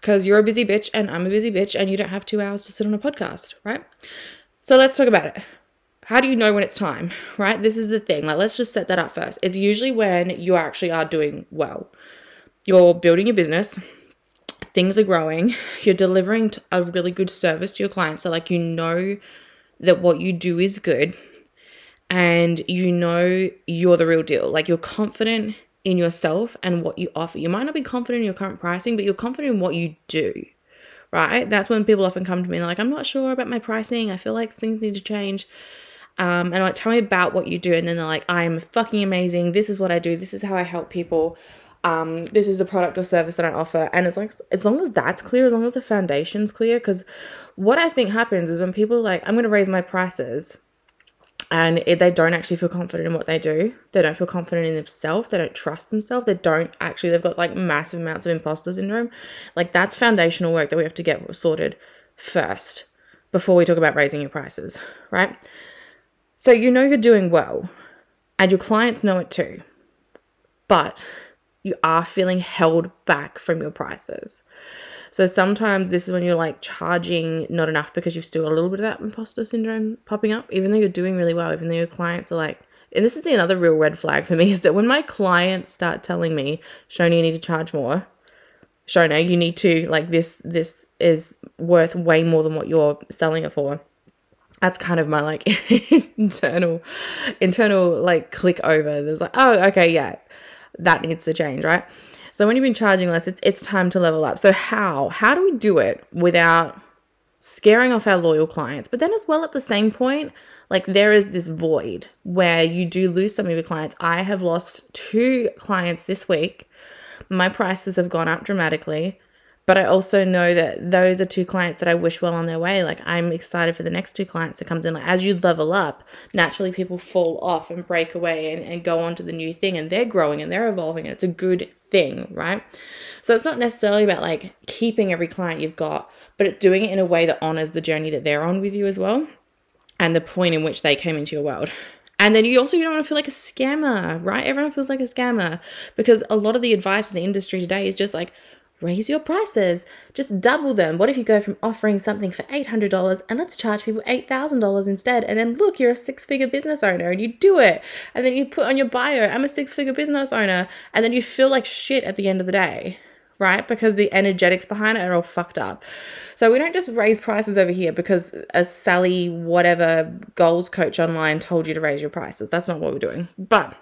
because you're a busy bitch and I'm a busy bitch and you don't have two hours to sit on a podcast, right? So let's talk about it. How do you know when it's time, right? This is the thing. Like, let's just set that up first. It's usually when you actually are doing well. You're building your business, things are growing, you're delivering a really good service to your clients. So, like, you know that what you do is good and you know you're the real deal. Like, you're confident in yourself and what you offer. You might not be confident in your current pricing, but you're confident in what you do, right? That's when people often come to me and like, I'm not sure about my pricing. I feel like things need to change. Um, and I'm like, tell me about what you do. And then they're like, I'm fucking amazing. This is what I do. This is how I help people. Um, this is the product or service that I offer. And it's like, as long as that's clear, as long as the foundation's clear, because what I think happens is when people are like, I'm going to raise my prices, and they don't actually feel confident in what they do. They don't feel confident in themselves. They don't trust themselves. They don't actually, they've got like massive amounts of imposter syndrome. Like that's foundational work that we have to get sorted first before we talk about raising your prices, right? So you know you're doing well and your clients know it too, but you are feeling held back from your prices. So sometimes this is when you're like charging not enough because you've still got a little bit of that imposter syndrome popping up, even though you're doing really well, even though your clients are like, and this is the another real red flag for me is that when my clients start telling me, Shona, you need to charge more. Shona, you need to like this. This is worth way more than what you're selling it for. That's kind of my like internal, internal like click over. There's like, oh, okay, yeah, that needs to change, right? So when you've been charging less, it's it's time to level up. So how? How do we do it without scaring off our loyal clients? But then as well at the same point, like there is this void where you do lose some of your clients. I have lost two clients this week. My prices have gone up dramatically but I also know that those are two clients that I wish well on their way. Like I'm excited for the next two clients that comes in. Like as you level up, naturally people fall off and break away and, and go on to the new thing and they're growing and they're evolving and it's a good thing, right? So it's not necessarily about like keeping every client you've got, but it's doing it in a way that honors the journey that they're on with you as well and the point in which they came into your world. And then you also you don't want to feel like a scammer, right? Everyone feels like a scammer because a lot of the advice in the industry today is just like raise your prices. Just double them. What if you go from offering something for $800 and let's charge people $8,000 instead? And then look, you're a six figure business owner and you do it. And then you put on your bio, I'm a six figure business owner. And then you feel like shit at the end of the day, right? Because the energetics behind it are all fucked up. So we don't just raise prices over here because a Sally, whatever goals coach online told you to raise your prices. That's not what we're doing. But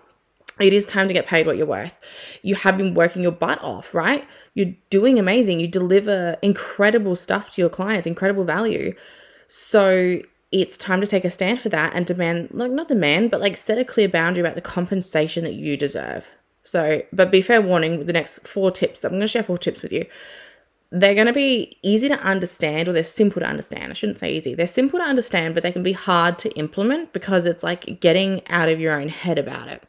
it is time to get paid what you're worth. You have been working your butt off, right? You're doing amazing. You deliver incredible stuff to your clients, incredible value. So it's time to take a stand for that and demand, like, not demand, but like set a clear boundary about the compensation that you deserve. So, but be fair warning, the next four tips, I'm going to share four tips with you they're going to be easy to understand or they're simple to understand. I shouldn't say easy. They're simple to understand, but they can be hard to implement because it's like getting out of your own head about it.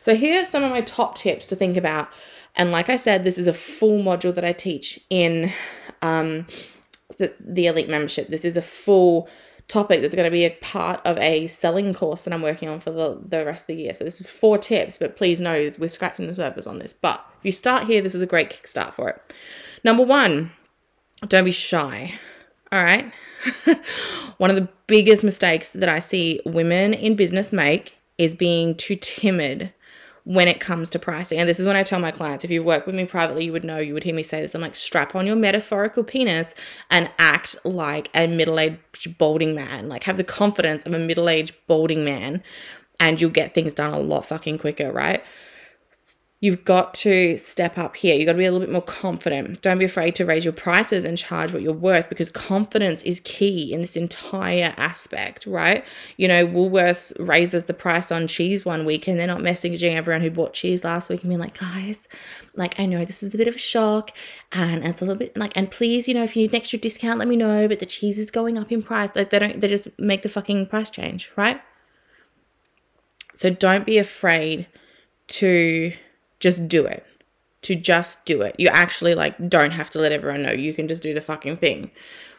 So, here are some of my top tips to think about. And like I said, this is a full module that I teach in um, the, the Elite membership. This is a full topic that's going to be a part of a selling course that I'm working on for the, the rest of the year. So, this is four tips, but please know we're scratching the surface on this. But if you start here, this is a great kickstart for it. Number one, don't be shy. All right. one of the biggest mistakes that I see women in business make is being too timid when it comes to pricing. And this is when I tell my clients, if you work with me privately, you would know, you would hear me say this. I'm like, strap on your metaphorical penis and act like a middle aged balding man. Like, have the confidence of a middle aged balding man, and you'll get things done a lot fucking quicker, right? You've got to step up here. You've got to be a little bit more confident. Don't be afraid to raise your prices and charge what you're worth because confidence is key in this entire aspect, right? You know, Woolworths raises the price on cheese one week and they're not messaging everyone who bought cheese last week and being like, guys, like, I know this is a bit of a shock and it's a little bit like, and please, you know, if you need an extra discount, let me know, but the cheese is going up in price. Like, they don't, they just make the fucking price change, right? So don't be afraid to just do it. To just do it. You actually like don't have to let everyone know. You can just do the fucking thing.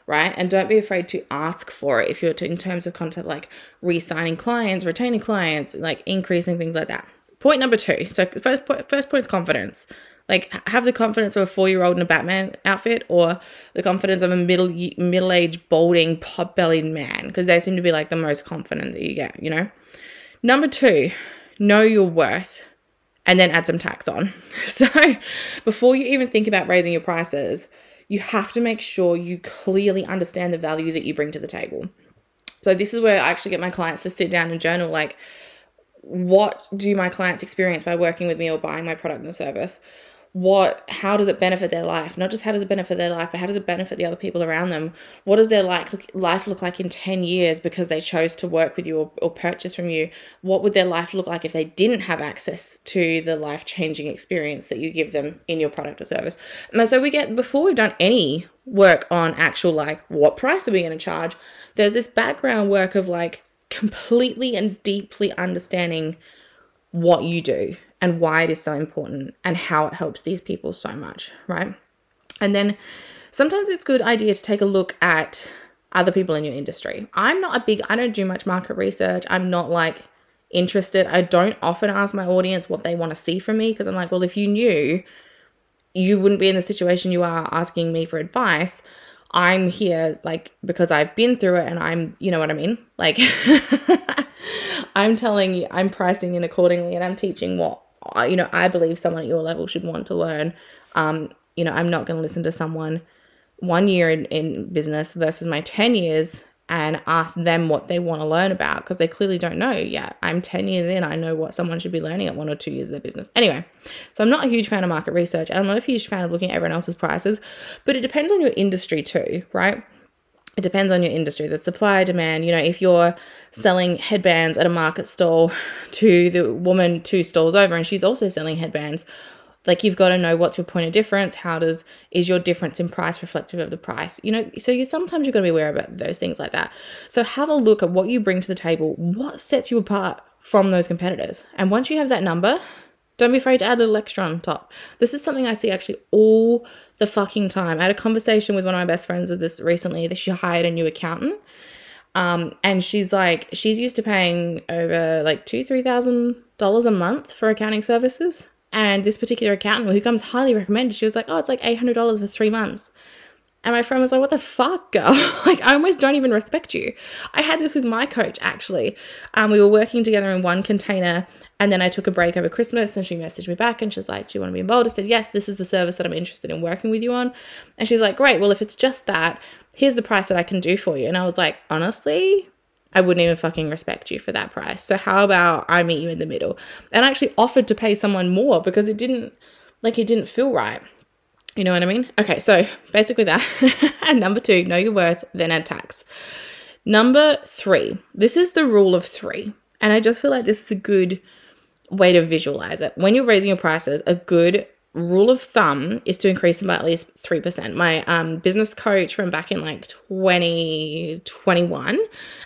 Right? And don't be afraid to ask for it if you're to, in terms of concept like re-signing clients, retaining clients, like increasing things like that. Point number two. So first point, first point is confidence. Like have the confidence of a four year old in a Batman outfit or the confidence of a middle middle aged balding pot bellied man because they seem to be like the most confident that you get. You know. Number two, know your worth and then add some tax on. So before you even think about raising your prices, you have to make sure you clearly understand the value that you bring to the table. So this is where I actually get my clients to sit down and journal like what do my clients experience by working with me or buying my product and service? What how does it benefit their life? Not just how does it benefit their life but how does it benefit the other people around them? What does their like life look like in 10 years because they chose to work with you or, or purchase from you? What would their life look like if they didn't have access to the life changing experience that you give them in your product or service? And so we get before we've done any work on actual like what price are we going to charge there's this background work of like completely and deeply understanding what you do and why it is so important and how it helps these people so much, right? And then sometimes it's good idea to take a look at other people in your industry. I'm not a big I don't do much market research. I'm not like interested. I don't often ask my audience what they want to see from me because I'm like, well, if you knew, you wouldn't be in the situation you are asking me for advice. I'm here like because I've been through it and I'm, you know what I mean? Like I'm telling you, I'm pricing in accordingly and I'm teaching what you know, I believe someone at your level should want to learn. Um, you know, I'm not going to listen to someone one year in, in business versus my 10 years and ask them what they want to learn about because they clearly don't know yet. I'm 10 years in, I know what someone should be learning at one or two years of their business. Anyway, so I'm not a huge fan of market research. I'm not a huge fan of looking at everyone else's prices, but it depends on your industry too, right? It depends on your industry the supply demand. You know if you're selling headbands at a market stall to the woman two stalls over and she's also selling headbands like you've got to know what's your point of difference. How does is your difference in price reflective of the price? You know so you sometimes you've got to be aware about those things like that. So have a look at what you bring to the table. What sets you apart from those competitors? And once you have that number don't be afraid to add a little extra on top. This is something I see actually all the fucking time. I had a conversation with one of my best friends of this recently that she hired a new accountant. Um, and she's like, she's used to paying over like two, three thousand dollars a month for accounting services. And this particular accountant, who comes highly recommended, she was like, oh, it's like eight hundred dollars for three months. And my friend was like, What the fuck, girl? like, I almost don't even respect you. I had this with my coach actually. Um, we were working together in one container, and then I took a break over Christmas, and she messaged me back and she's like, Do you want to be involved? I said, Yes, this is the service that I'm interested in working with you on. And she's like, Great, well, if it's just that, here's the price that I can do for you. And I was like, Honestly, I wouldn't even fucking respect you for that price. So how about I meet you in the middle? And I actually offered to pay someone more because it didn't like it didn't feel right. You know what I mean? Okay, so basically that. and number two, know your worth, then add tax. Number three, this is the rule of three. And I just feel like this is a good way to visualize it. When you're raising your prices, a good rule of thumb is to increase them by at least 3%. My um, business coach from back in like 2021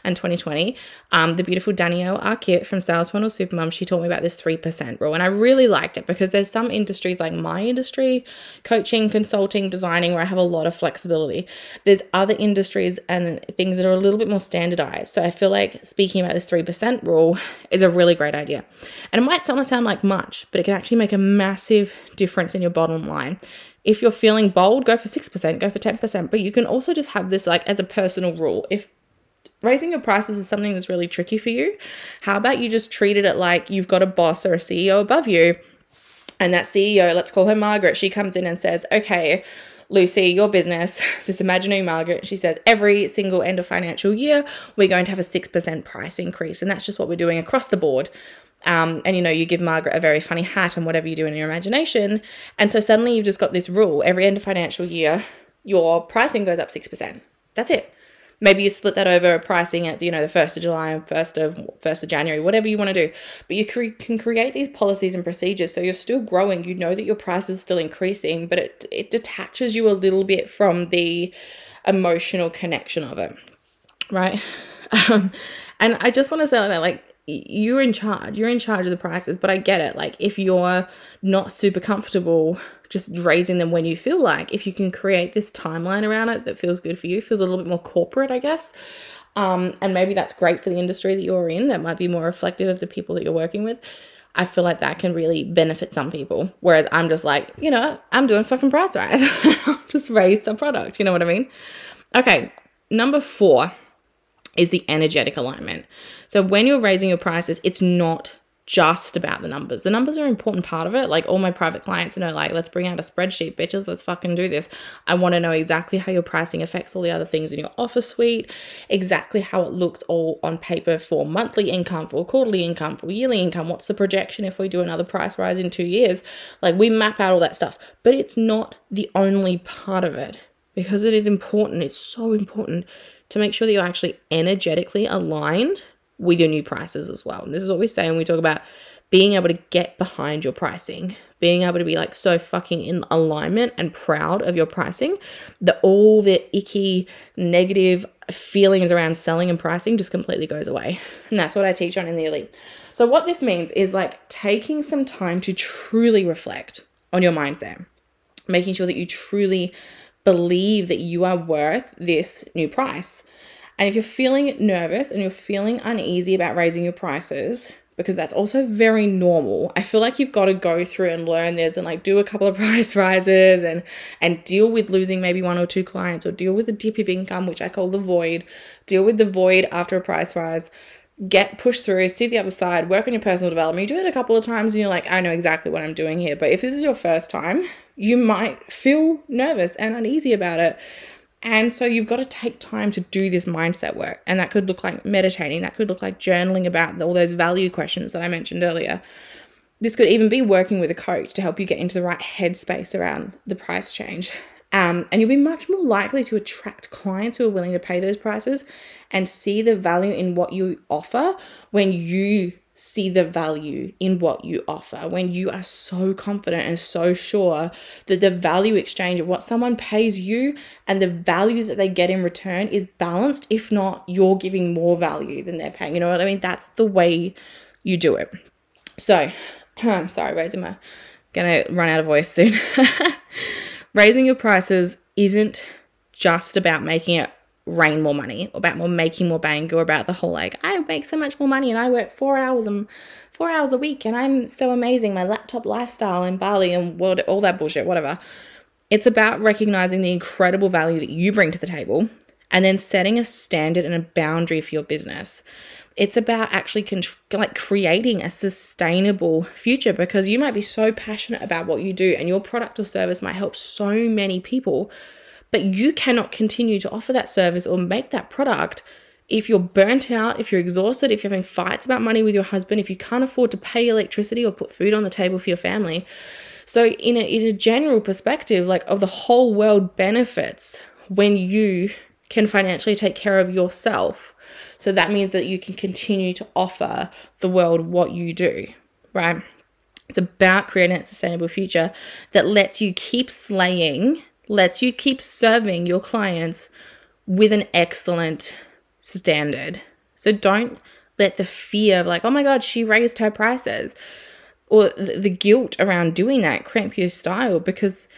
and 2020, um, the beautiful Danielle Arquette from Sales Funnel Supermom, she taught me about this 3% rule. And I really liked it because there's some industries like my industry, coaching, consulting, designing, where I have a lot of flexibility. There's other industries and things that are a little bit more standardized. So I feel like speaking about this 3% rule is a really great idea. And it might sound like much, but it can actually make a massive difference in your bottom line. If you're feeling bold, go for 6%, go for 10%, but you can also just have this like as a personal rule. If raising your prices is something that's really tricky for you, how about you just treat it like you've got a boss or a CEO above you? And that CEO, let's call her Margaret, she comes in and says, okay, Lucy, your business, this imaginary Margaret, she says every single end of financial year, we're going to have a 6% price increase. And that's just what we're doing across the board. Um, and you know, you give Margaret a very funny hat and whatever you do in your imagination. And so suddenly you've just got this rule every end of financial year, your pricing goes up 6%. That's it. Maybe you split that over pricing at, you know, the 1st of July, 1st of 1st of January, whatever you want to do. But you cre- can create these policies and procedures so you're still growing. You know that your price is still increasing, but it, it detaches you a little bit from the emotional connection of it. Right? Um, and I just want to say that, like, you're in charge. You're in charge of the prices, but I get it. Like if you're not super comfortable just raising them when you feel like, if you can create this timeline around it that feels good for you, feels a little bit more corporate, I guess. Um, and maybe that's great for the industry that you're in. That might be more reflective of the people that you're working with. I feel like that can really benefit some people. Whereas I'm just like, you know, I'm doing fucking price rise. I'll just raise the product. You know what I mean? Okay, number four is the energetic alignment. So when you're raising your prices, it's not just about the numbers. The numbers are an important part of it. Like all my private clients know, like, let's bring out a spreadsheet, bitches. Let's fucking do this. I want to know exactly how your pricing affects all the other things in your offer suite, exactly how it looks all on paper for monthly income, for quarterly income, for yearly income. What's the projection if we do another price rise in two years? Like we map out all that stuff, but it's not the only part of it because it is important. It's so important to make sure that you're actually energetically aligned with your new prices as well. And this is what we say when we talk about being able to get behind your pricing, being able to be like so fucking in alignment and proud of your pricing that all the icky negative feelings around selling and pricing just completely goes away. And that's what I teach on in the elite. So, what this means is like taking some time to truly reflect on your mindset, making sure that you truly believe that you are worth this new price. And if you're feeling nervous and you're feeling uneasy about raising your prices, because that's also very normal. I feel like you've got to go through and learn this and like do a couple of price rises and and deal with losing maybe one or two clients or deal with the dip of income, which I call the void. Deal with the void after a price rise. Get pushed through, see the other side, work on your personal development. You do it a couple of times and you're like, I know exactly what I'm doing here. But if this is your first time, you might feel nervous and uneasy about it. And so you've got to take time to do this mindset work. And that could look like meditating, that could look like journaling about all those value questions that I mentioned earlier. This could even be working with a coach to help you get into the right headspace around the price change. Um, and you'll be much more likely to attract clients who are willing to pay those prices and see the value in what you offer when you see the value in what you offer, when you are so confident and so sure that the value exchange of what someone pays you and the value that they get in return is balanced, if not, you're giving more value than they're paying. You know what I mean? That's the way you do it. So, I'm sorry, raising my gonna run out of voice soon. Raising your prices isn't just about making it rain more money or about more making more bang or about the whole like I make so much more money and I work four hours and four hours a week and I'm so amazing my laptop lifestyle in Bali and what all that bullshit whatever. It's about recognizing the incredible value that you bring to the table and then setting a standard and a boundary for your business it's about actually con- like creating a sustainable future because you might be so passionate about what you do and your product or service might help so many people but you cannot continue to offer that service or make that product if you're burnt out, if you're exhausted, if you're having fights about money with your husband, if you can't afford to pay electricity or put food on the table for your family. So, in a, in a general perspective, like of the whole world benefits when you can financially take care of yourself. So, that means that you can continue to offer the world what you do, right? It's about creating a sustainable future that lets you keep slaying lets you keep serving your clients with an excellent standard. So don't let the fear of like, oh my God, she raised her prices or the guilt around doing that cramp your style because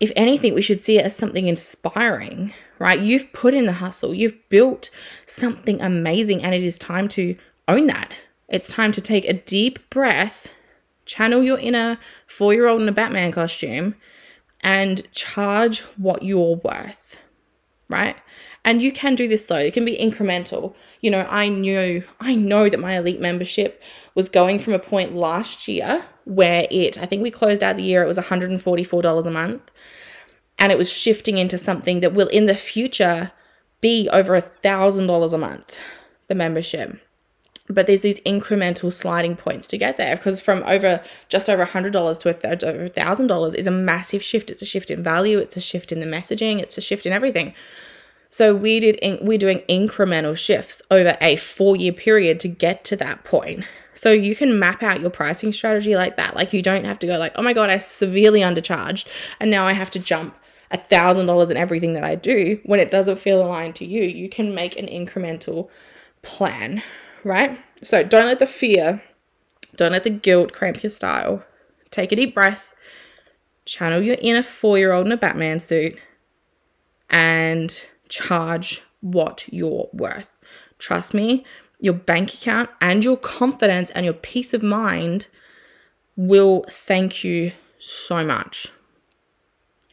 if anything, we should see it as something inspiring, right? You've put in the hustle, you've built something amazing, and it is time to own that. It's time to take a deep breath, channel your inner four year old in a Batman costume, and charge what you're worth, right? And you can do this though. It can be incremental. You know, I knew, I know that my elite membership was going from a point last year where it, I think we closed out the year, it was $144 a month. And it was shifting into something that will in the future be over a thousand dollars a month, the membership. But there's these incremental sliding points to get there because from over just over $100 to a th- over $1000 is a massive shift. It's a shift in value it's a shift in the messaging it's a shift in everything. So we did in, we're doing incremental shifts over a 4 year period to get to that point. So you can map out your pricing strategy like that. Like you don't have to go like oh my god I severely undercharged and now I have to jump a thousand dollars in everything that I do when it doesn't feel aligned to you you can make an incremental plan right? So don't let the fear, don't let the guilt cramp your style. Take a deep breath, channel your inner four year old in a Batman suit, and charge what you're worth. Trust me, your bank account and your confidence and your peace of mind will thank you so much.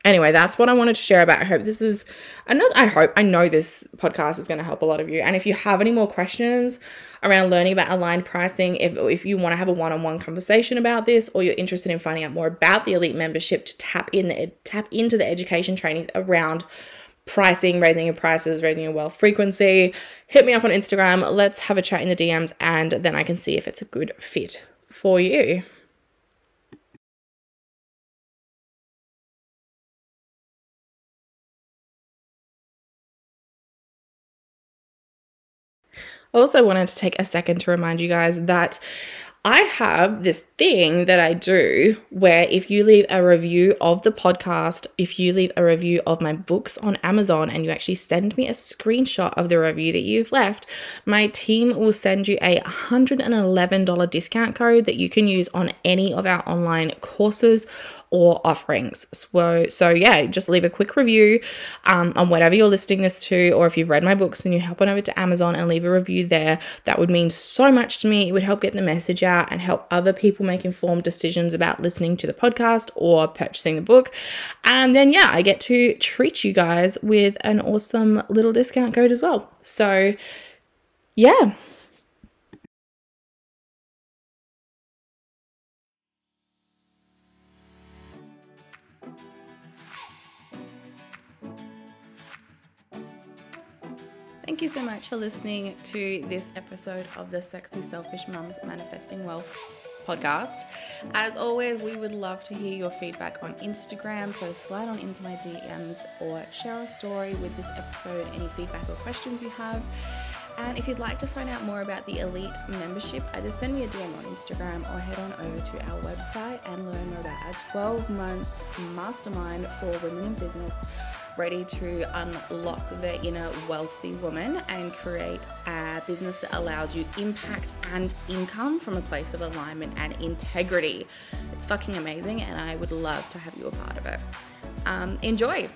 Anyway, that's what I wanted to share about. I hope this is, I know, I hope, I know this podcast is going to help a lot of you. And if you have any more questions around learning about aligned pricing, if, if you want to have a one on one conversation about this, or you're interested in finding out more about the elite membership to tap in the, tap into the education trainings around pricing, raising your prices, raising your wealth frequency, hit me up on Instagram. Let's have a chat in the DMs, and then I can see if it's a good fit for you. Also wanted to take a second to remind you guys that I have this thing that I do where if you leave a review of the podcast, if you leave a review of my books on Amazon and you actually send me a screenshot of the review that you've left, my team will send you a $111 discount code that you can use on any of our online courses or offerings. So, so yeah, just leave a quick review um, on whatever you're listing this to, or if you've read my books and you hop on over to Amazon and leave a review there, that would mean so much to me. It would help get the message out and help other people make informed decisions about listening to the podcast or purchasing the book. And then, yeah, I get to treat you guys with an awesome little discount code as well. So, yeah, Thank you so much for listening to this episode of the Sexy Selfish Mums Manifesting Wealth podcast. As always, we would love to hear your feedback on Instagram. So slide on into my DMs or share a story with this episode, any feedback or questions you have. And if you'd like to find out more about the Elite membership, either send me a DM on Instagram or head on over to our website and learn more about our 12 month mastermind for women in business ready to unlock the inner wealthy woman and create a business that allows you impact and income from a place of alignment and integrity. It's fucking amazing, and I would love to have you a part of it. Um, enjoy.